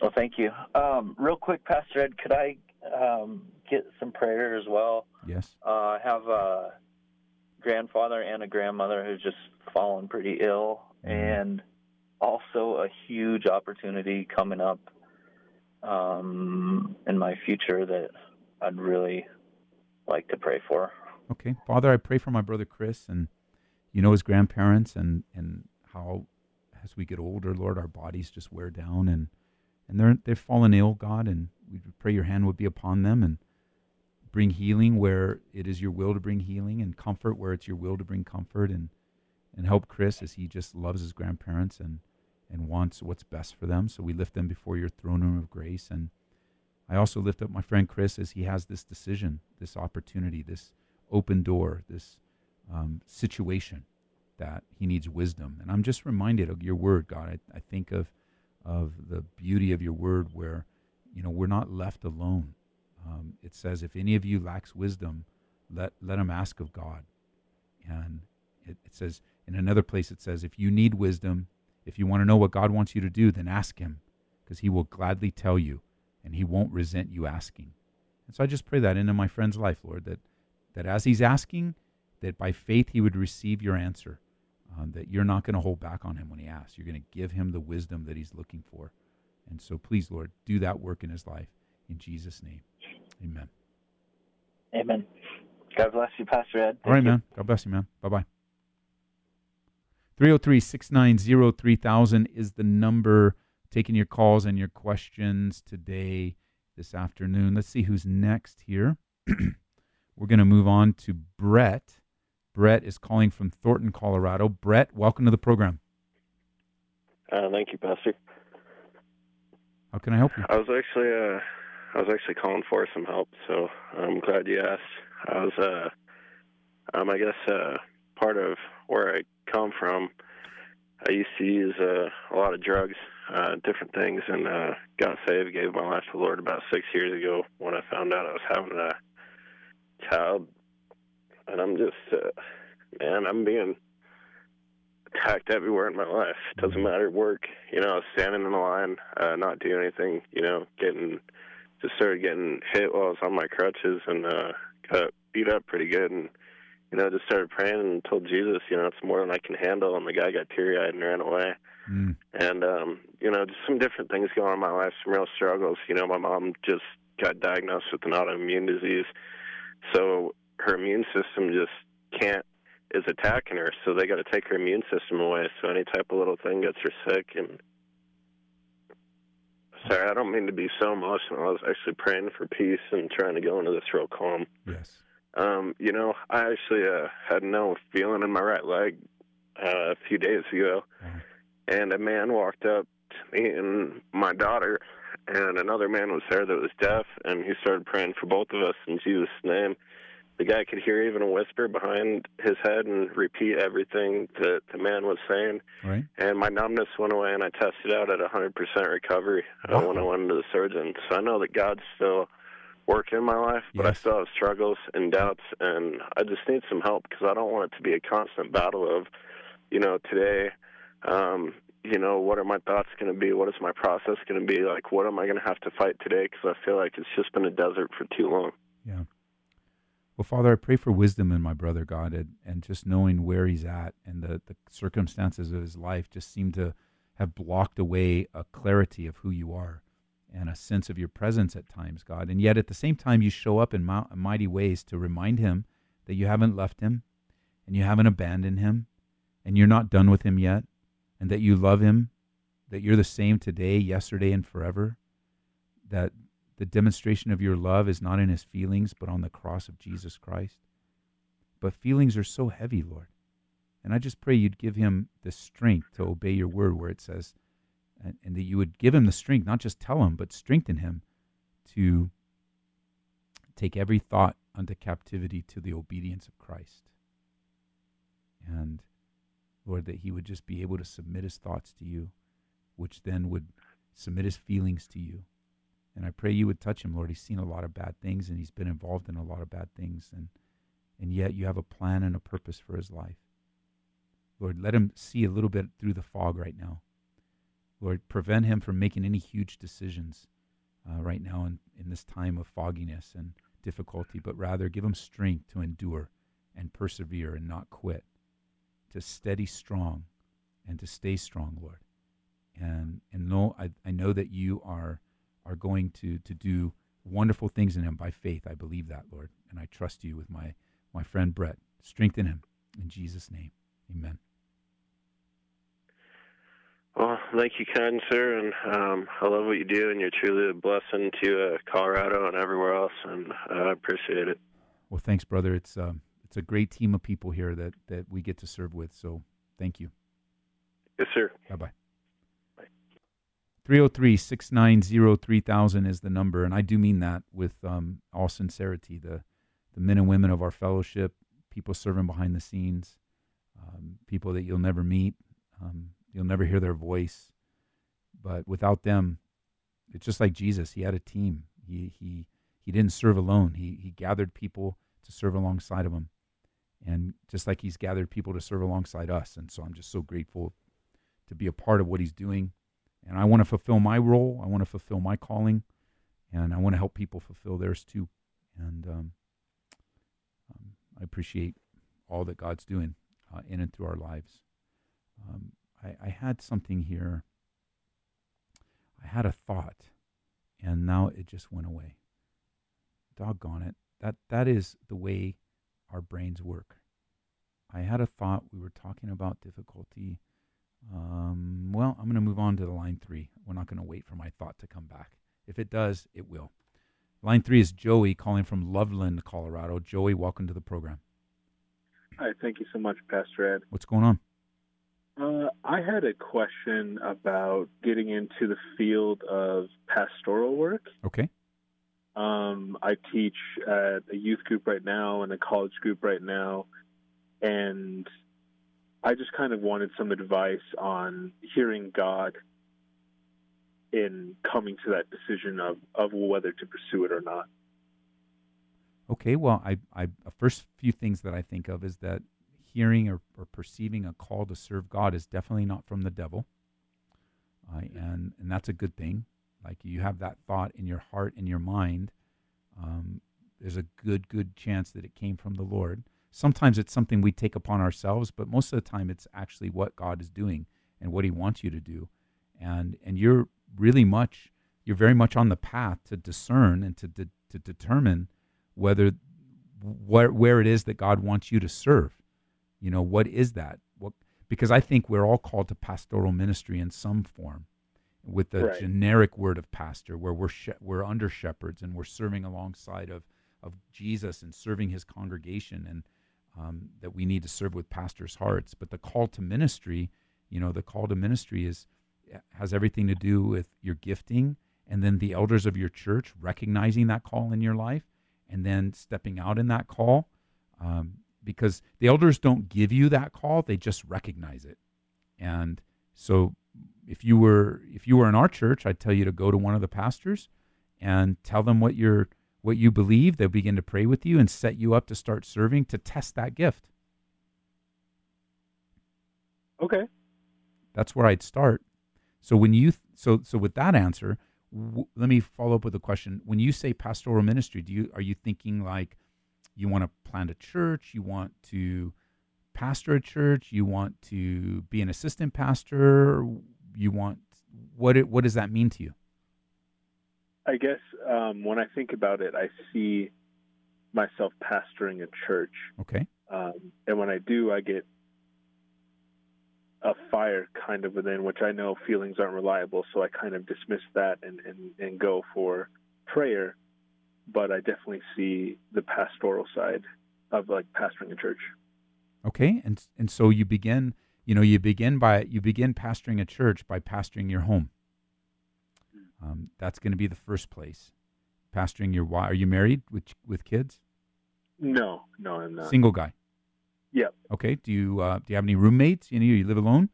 Speaker 5: well, thank you. Um, real quick, Pastor Ed, could I um, get some prayer as well?
Speaker 2: Yes.
Speaker 5: Uh, I have a grandfather and a grandmother who's just fallen pretty ill, mm. and also a huge opportunity coming up um, in my future that I'd really like to pray for.
Speaker 2: Okay, Father, I pray for my brother Chris and you know his grandparents and and how as we get older, Lord, our bodies just wear down and and they're they've fallen ill, God, and we pray your hand would be upon them and bring healing where it is your will to bring healing and comfort where it's your will to bring comfort and and help Chris as he just loves his grandparents and and wants what's best for them. So we lift them before your throne room of grace. And I also lift up my friend Chris as he has this decision, this opportunity, this open door, this um, situation that he needs wisdom. And I'm just reminded of your word, God. I, I think of of the beauty of your word where, you know, we're not left alone. Um, it says, if any of you lacks wisdom, let, let him ask of God. And it, it says, in another place, it says, if you need wisdom, if you want to know what God wants you to do, then ask him because he will gladly tell you and he won't resent you asking. And so I just pray that into my friend's life, Lord, that, that as he's asking, that by faith he would receive your answer, um, that you're not going to hold back on him when he asks. You're going to give him the wisdom that he's looking for. And so please, Lord, do that work in his life. In Jesus' name, amen.
Speaker 5: Amen. God bless you, Pastor Ed.
Speaker 2: All right, man. God bless you, man. Bye bye. 303 690 3000 is the number taking your calls and your questions today, this afternoon. Let's see who's next here. We're going to move on to Brett. Brett is calling from Thornton, Colorado. Brett, welcome to the program.
Speaker 6: Uh, thank you, Pastor.
Speaker 2: How can I help you?
Speaker 6: I was actually uh, I was actually calling for some help, so I'm glad you asked. I was uh, um, I guess uh, part of where I come from. I used to use uh, a lot of drugs, uh, different things, and uh, got saved, gave my life to the Lord about six years ago when I found out I was having a child. And I'm just, uh, man, I'm being attacked everywhere in my life. It doesn't matter work, you know, I was standing in the line, uh, not doing anything, you know, getting just started getting hit while I was on my crutches and uh, got beat up pretty good and you know, just started praying and told Jesus, you know, it's more than I can handle. And the guy got teary eyed and ran away.
Speaker 2: Mm.
Speaker 6: And, um, you know, just some different things going on in my life, some real struggles. You know, my mom just got diagnosed with an autoimmune disease. So her immune system just can't, is attacking her. So they got to take her immune system away. So any type of little thing gets her sick. And, sorry, I don't mean to be so emotional. I was actually praying for peace and trying to go into this real calm.
Speaker 2: Yes.
Speaker 6: Um, you know, I actually uh, had no feeling in my right leg uh, a few days ago,
Speaker 2: Mhm.
Speaker 6: and a man walked up to me and my daughter, and another man was there that was deaf, and he started praying for both of us in Jesus' name. The guy could hear even a whisper behind his head and repeat everything that the man was saying.
Speaker 2: Right.
Speaker 6: And my numbness went away, and I tested out at 100% recovery uh, when I went into the surgeon. So I know that God's still working in my life, but I still have struggles and doubts, and I just need some help because I don't want it to be a constant battle of, you know, today, um, you know, what are my thoughts going to be? What is my process going to be? Like, what am I going to have to fight today? Because I feel like it's just been a desert for too long.
Speaker 2: Yeah. Well, Father, I pray for wisdom in my brother, God, and, and just knowing where he's at and the, the circumstances of his life just seem to have blocked away a clarity of who you are and a sense of your presence at times, God. And yet at the same time, you show up in mighty ways to remind him that you haven't left him and you haven't abandoned him and you're not done with him yet and that you love him, that you're the same today, yesterday, and forever, that the demonstration of your love is not in his feelings, but on the cross of Jesus Christ. But feelings are so heavy, Lord. And I just pray you'd give him the strength to obey your word where it says, and, and that you would give him the strength, not just tell him, but strengthen him to take every thought unto captivity to the obedience of Christ. And Lord, that he would just be able to submit his thoughts to you, which then would submit his feelings to you. And I pray you would touch him, Lord. He's seen a lot of bad things and he's been involved in a lot of bad things. And, and yet you have a plan and a purpose for his life. Lord, let him see a little bit through the fog right now. Lord, prevent him from making any huge decisions uh, right now in, in this time of fogginess and difficulty, but rather give him strength to endure and persevere and not quit, to steady strong and to stay strong, Lord. And and know I, I know that you are are going to to do wonderful things in him by faith. I believe that, Lord, and I trust you with my my friend Brett. Strengthen him in Jesus' name. Amen.
Speaker 6: Well, thank you, kind sir, and um, I love what you do, and you're truly a blessing to uh, Colorado and everywhere else, and uh, I appreciate it.
Speaker 2: Well, thanks, brother. It's um, it's a great team of people here that that we get to serve with. So, thank you.
Speaker 6: Yes, sir.
Speaker 2: Bye bye. 303 690 3000 is the number. And I do mean that with um, all sincerity. The, the men and women of our fellowship, people serving behind the scenes, um, people that you'll never meet, um, you'll never hear their voice. But without them, it's just like Jesus. He had a team. He, he, he didn't serve alone, he, he gathered people to serve alongside of him. And just like he's gathered people to serve alongside us. And so I'm just so grateful to be a part of what he's doing and I want to fulfill my role. I want to fulfill my calling and I want to help people fulfill theirs too. And um, um, I appreciate all that God's doing uh, in and through our lives. Um, I, I had something here. I had a thought, and now it just went away. Doggone it. That that is the way our brains work. I had a thought. We were talking about difficulty. Um, well, I'm going to move on to the line three. We're not going to wait for my thought to come back. If it does, it will. Line three is Joey calling from Loveland, Colorado. Joey, welcome to the program.
Speaker 7: Hi, thank you so much, Pastor Ed.
Speaker 2: What's going on?
Speaker 7: Uh, I had a question about getting into the field of pastoral work.
Speaker 2: Okay.
Speaker 7: Um, I teach at a youth group right now and a college group right now, and I just kind of wanted some advice on hearing God in coming to that decision of, of whether to pursue it or not.
Speaker 2: Okay, well, I, I the first few things that I think of is that hearing or, or perceiving a call to serve God is definitely not from the devil, uh, and and that's a good thing. Like you have that thought in your heart and your mind, um, there's a good good chance that it came from the Lord. Sometimes it's something we take upon ourselves, but most of the time it's actually what God is doing and what He wants you to do, and and you're really much you're very much on the path to discern and to de- to determine whether where where it is that God wants you to serve. You know, what is that? What because I think we're all called to pastoral ministry in some form with the
Speaker 7: Right.
Speaker 2: generic word of pastor where we're she- we're under shepherds and we're serving alongside of of Jesus and serving his congregation and um, that we need to serve with pastors' hearts. But the call to ministry, you know, the call to ministry is has everything to do with your gifting and then the elders of your church recognizing that call in your life and then stepping out in that call um, because the elders don't give you that call they just recognize it and so if you were if you were in our church i'd tell you to go to one of the pastors and tell them what you're what you believe they'll begin to pray with you and set you up to start serving to test that gift.
Speaker 7: Okay.
Speaker 2: that's where i'd start. So when you so so with that answer w- let me follow up with a question. When you say pastoral ministry do you are you thinking like you want to plant a church you want to pastor a church you want to be an assistant pastor you want what it, what does that mean to you
Speaker 7: I guess um, when I think about it, I see myself pastoring a church.
Speaker 2: okay
Speaker 7: Um, and when I do, I get a fire kind of within, which I know feelings aren't reliable. So I kind of dismiss that and, and, and go for prayer. But I definitely see the pastoral side of like pastoring a church.
Speaker 2: okay and and so you begin you know you begin by you begin pastoring a church by pastoring your home um, that's going to be the first place pastoring your wife are you married with with kids
Speaker 7: No, no, I'm not.
Speaker 2: single guy
Speaker 7: Yep.
Speaker 2: okay do you uh, do you have any roommates you know you live alone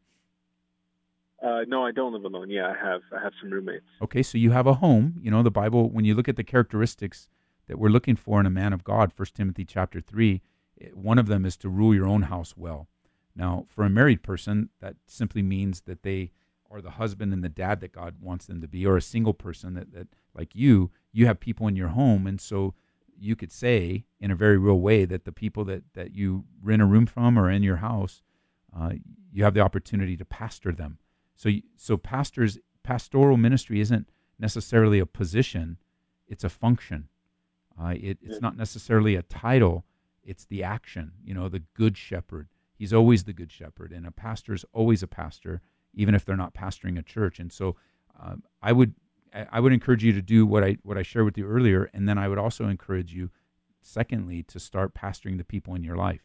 Speaker 7: Uh, no, I don't live alone. Yeah, I have I have some roommates.
Speaker 2: okay so you have a home you know the bible when you look at the characteristics that we're looking for in a man of god First timothy chapter 3 it- one of them is to rule your own house well now for a married person that simply means that they are the husband and the dad that god wants them to be or a single person that, that like you you have people in your home. And so you could say in a very real way that the people that, that you rent a room from or in your house uh, you have the opportunity to pastor them. So so pastors pastoral ministry isn't necessarily a position it's a function. Uh, it, it's not necessarily a title it's the action you know the good shepherd. He's always the good shepherd and a pastor is always a pastor even if they're not pastoring a church. And so um, i would I- would encourage you to do what i what i shared with you earlier. And then i would also encourage you secondly to start pastoring the people in your life.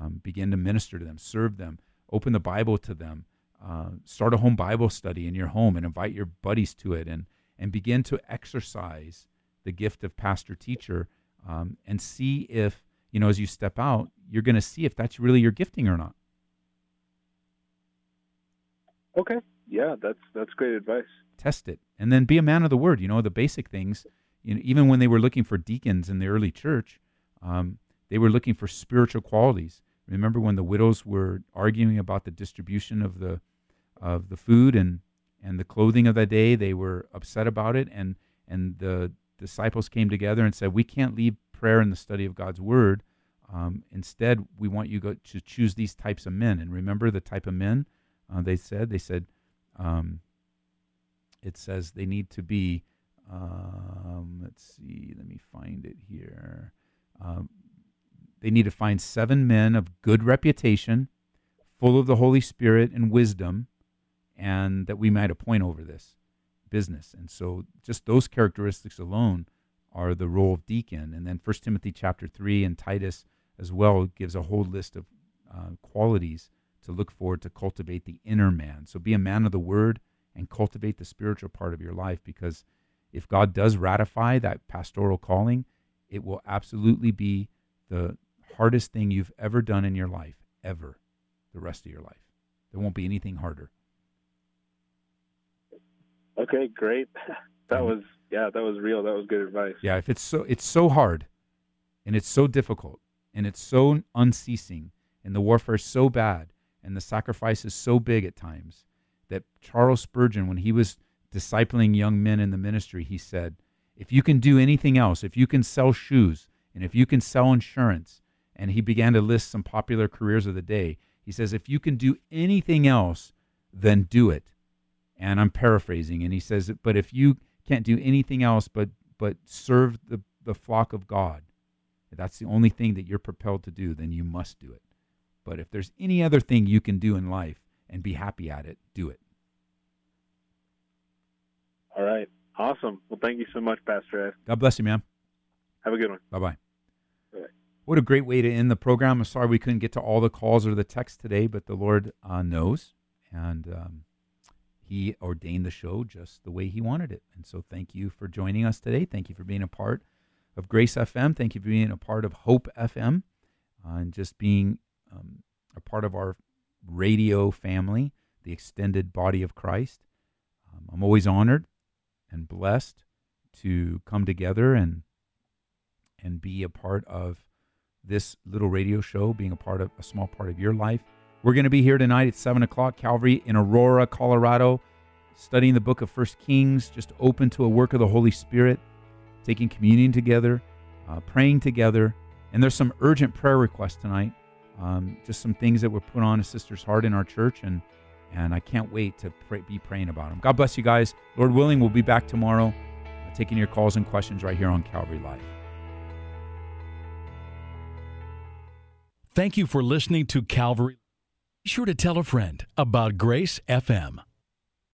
Speaker 2: Um, begin to minister to them serve them open the bible to them uh, start a home bible study in your home and invite your buddies to it and and begin to exercise the gift of pastor teacher um, and see if you know as you step out you're going to see if that's really your gifting or not
Speaker 7: Okay. Yeah, that's that's great advice.
Speaker 2: test it and then be a man of the word you know the basic things you know, even when they were looking for deacons in the early church um, they were looking for spiritual qualities remember when the widows were arguing about the distribution of the of the food and and the clothing of the day they were upset about it and and the disciples came together and said, "We can't leave prayer and the study of God's word. Um, instead, we want you to choose these types of men." And remember the type of men uh, they said. They said, um, "It says they need to be." Um, let's see. Let me find it here. Um, they need to find seven men of good reputation, full of the Holy Spirit and wisdom, and that we might appoint over this business. And so just those characteristics alone are the role of deacon. And then First Timothy chapter 3 and Titus as well gives a whole list of uh, qualities to look forward to cultivate the inner man. So be a man of the word and cultivate the spiritual part of your life because if God does ratify that pastoral calling, it will absolutely be the hardest thing you've ever done in your life, ever, the rest of your life. There won't be anything harder.
Speaker 7: Okay, great. That was yeah, that was real. That was good advice.
Speaker 2: Yeah, if it's so it's so hard and it's so difficult and it's so unceasing and the warfare is so bad and the sacrifice is so big at times that Charles Spurgeon when he was discipling young men in the ministry, he said, if you can do anything else, if you can sell shoes and if you can sell insurance, and he began to list some popular careers of the day. He says, if you can do anything else, then do it and I'm paraphrasing, and he says, but if you can't do anything else but but serve the, the flock of God, that's the only thing that you're propelled to do, then you must do it. But if there's any other thing you can do in life and be happy at it, do it.
Speaker 7: All right. Awesome. Well, thank you so much, Pastor Ed.
Speaker 2: God bless you, man.
Speaker 7: Have a good one.
Speaker 2: Bye bye. What a great way to end the program. I'm sorry we couldn't get to all the calls or the text today, but the Lord uh, knows. And um, he ordained the show just the way he wanted it. And so thank you for joining us today. Thank you for being a part of Grace FM. Thank you for being a part of Hope FM uh, and just being um, a part of our radio family, the extended body of Christ. Um, I'm always honored and blessed to come together and and be a part of this little radio show, being a part of a small part of your life. We're going to be here tonight at 7 o'clock, Calvary in Aurora, Colorado, studying the book of First Kings, just open to a work of the Holy Spirit, taking communion together, uh, praying together. And there's some urgent prayer requests tonight, um, just some things that were put on a sister's heart in our church. And, and I can't wait to pray, be praying about them. God bless you guys. Lord willing, we'll be back tomorrow uh, taking your calls and questions right here on Calvary Live.
Speaker 1: Thank you for listening to Calvary. Be sure to tell a friend about Grace FM.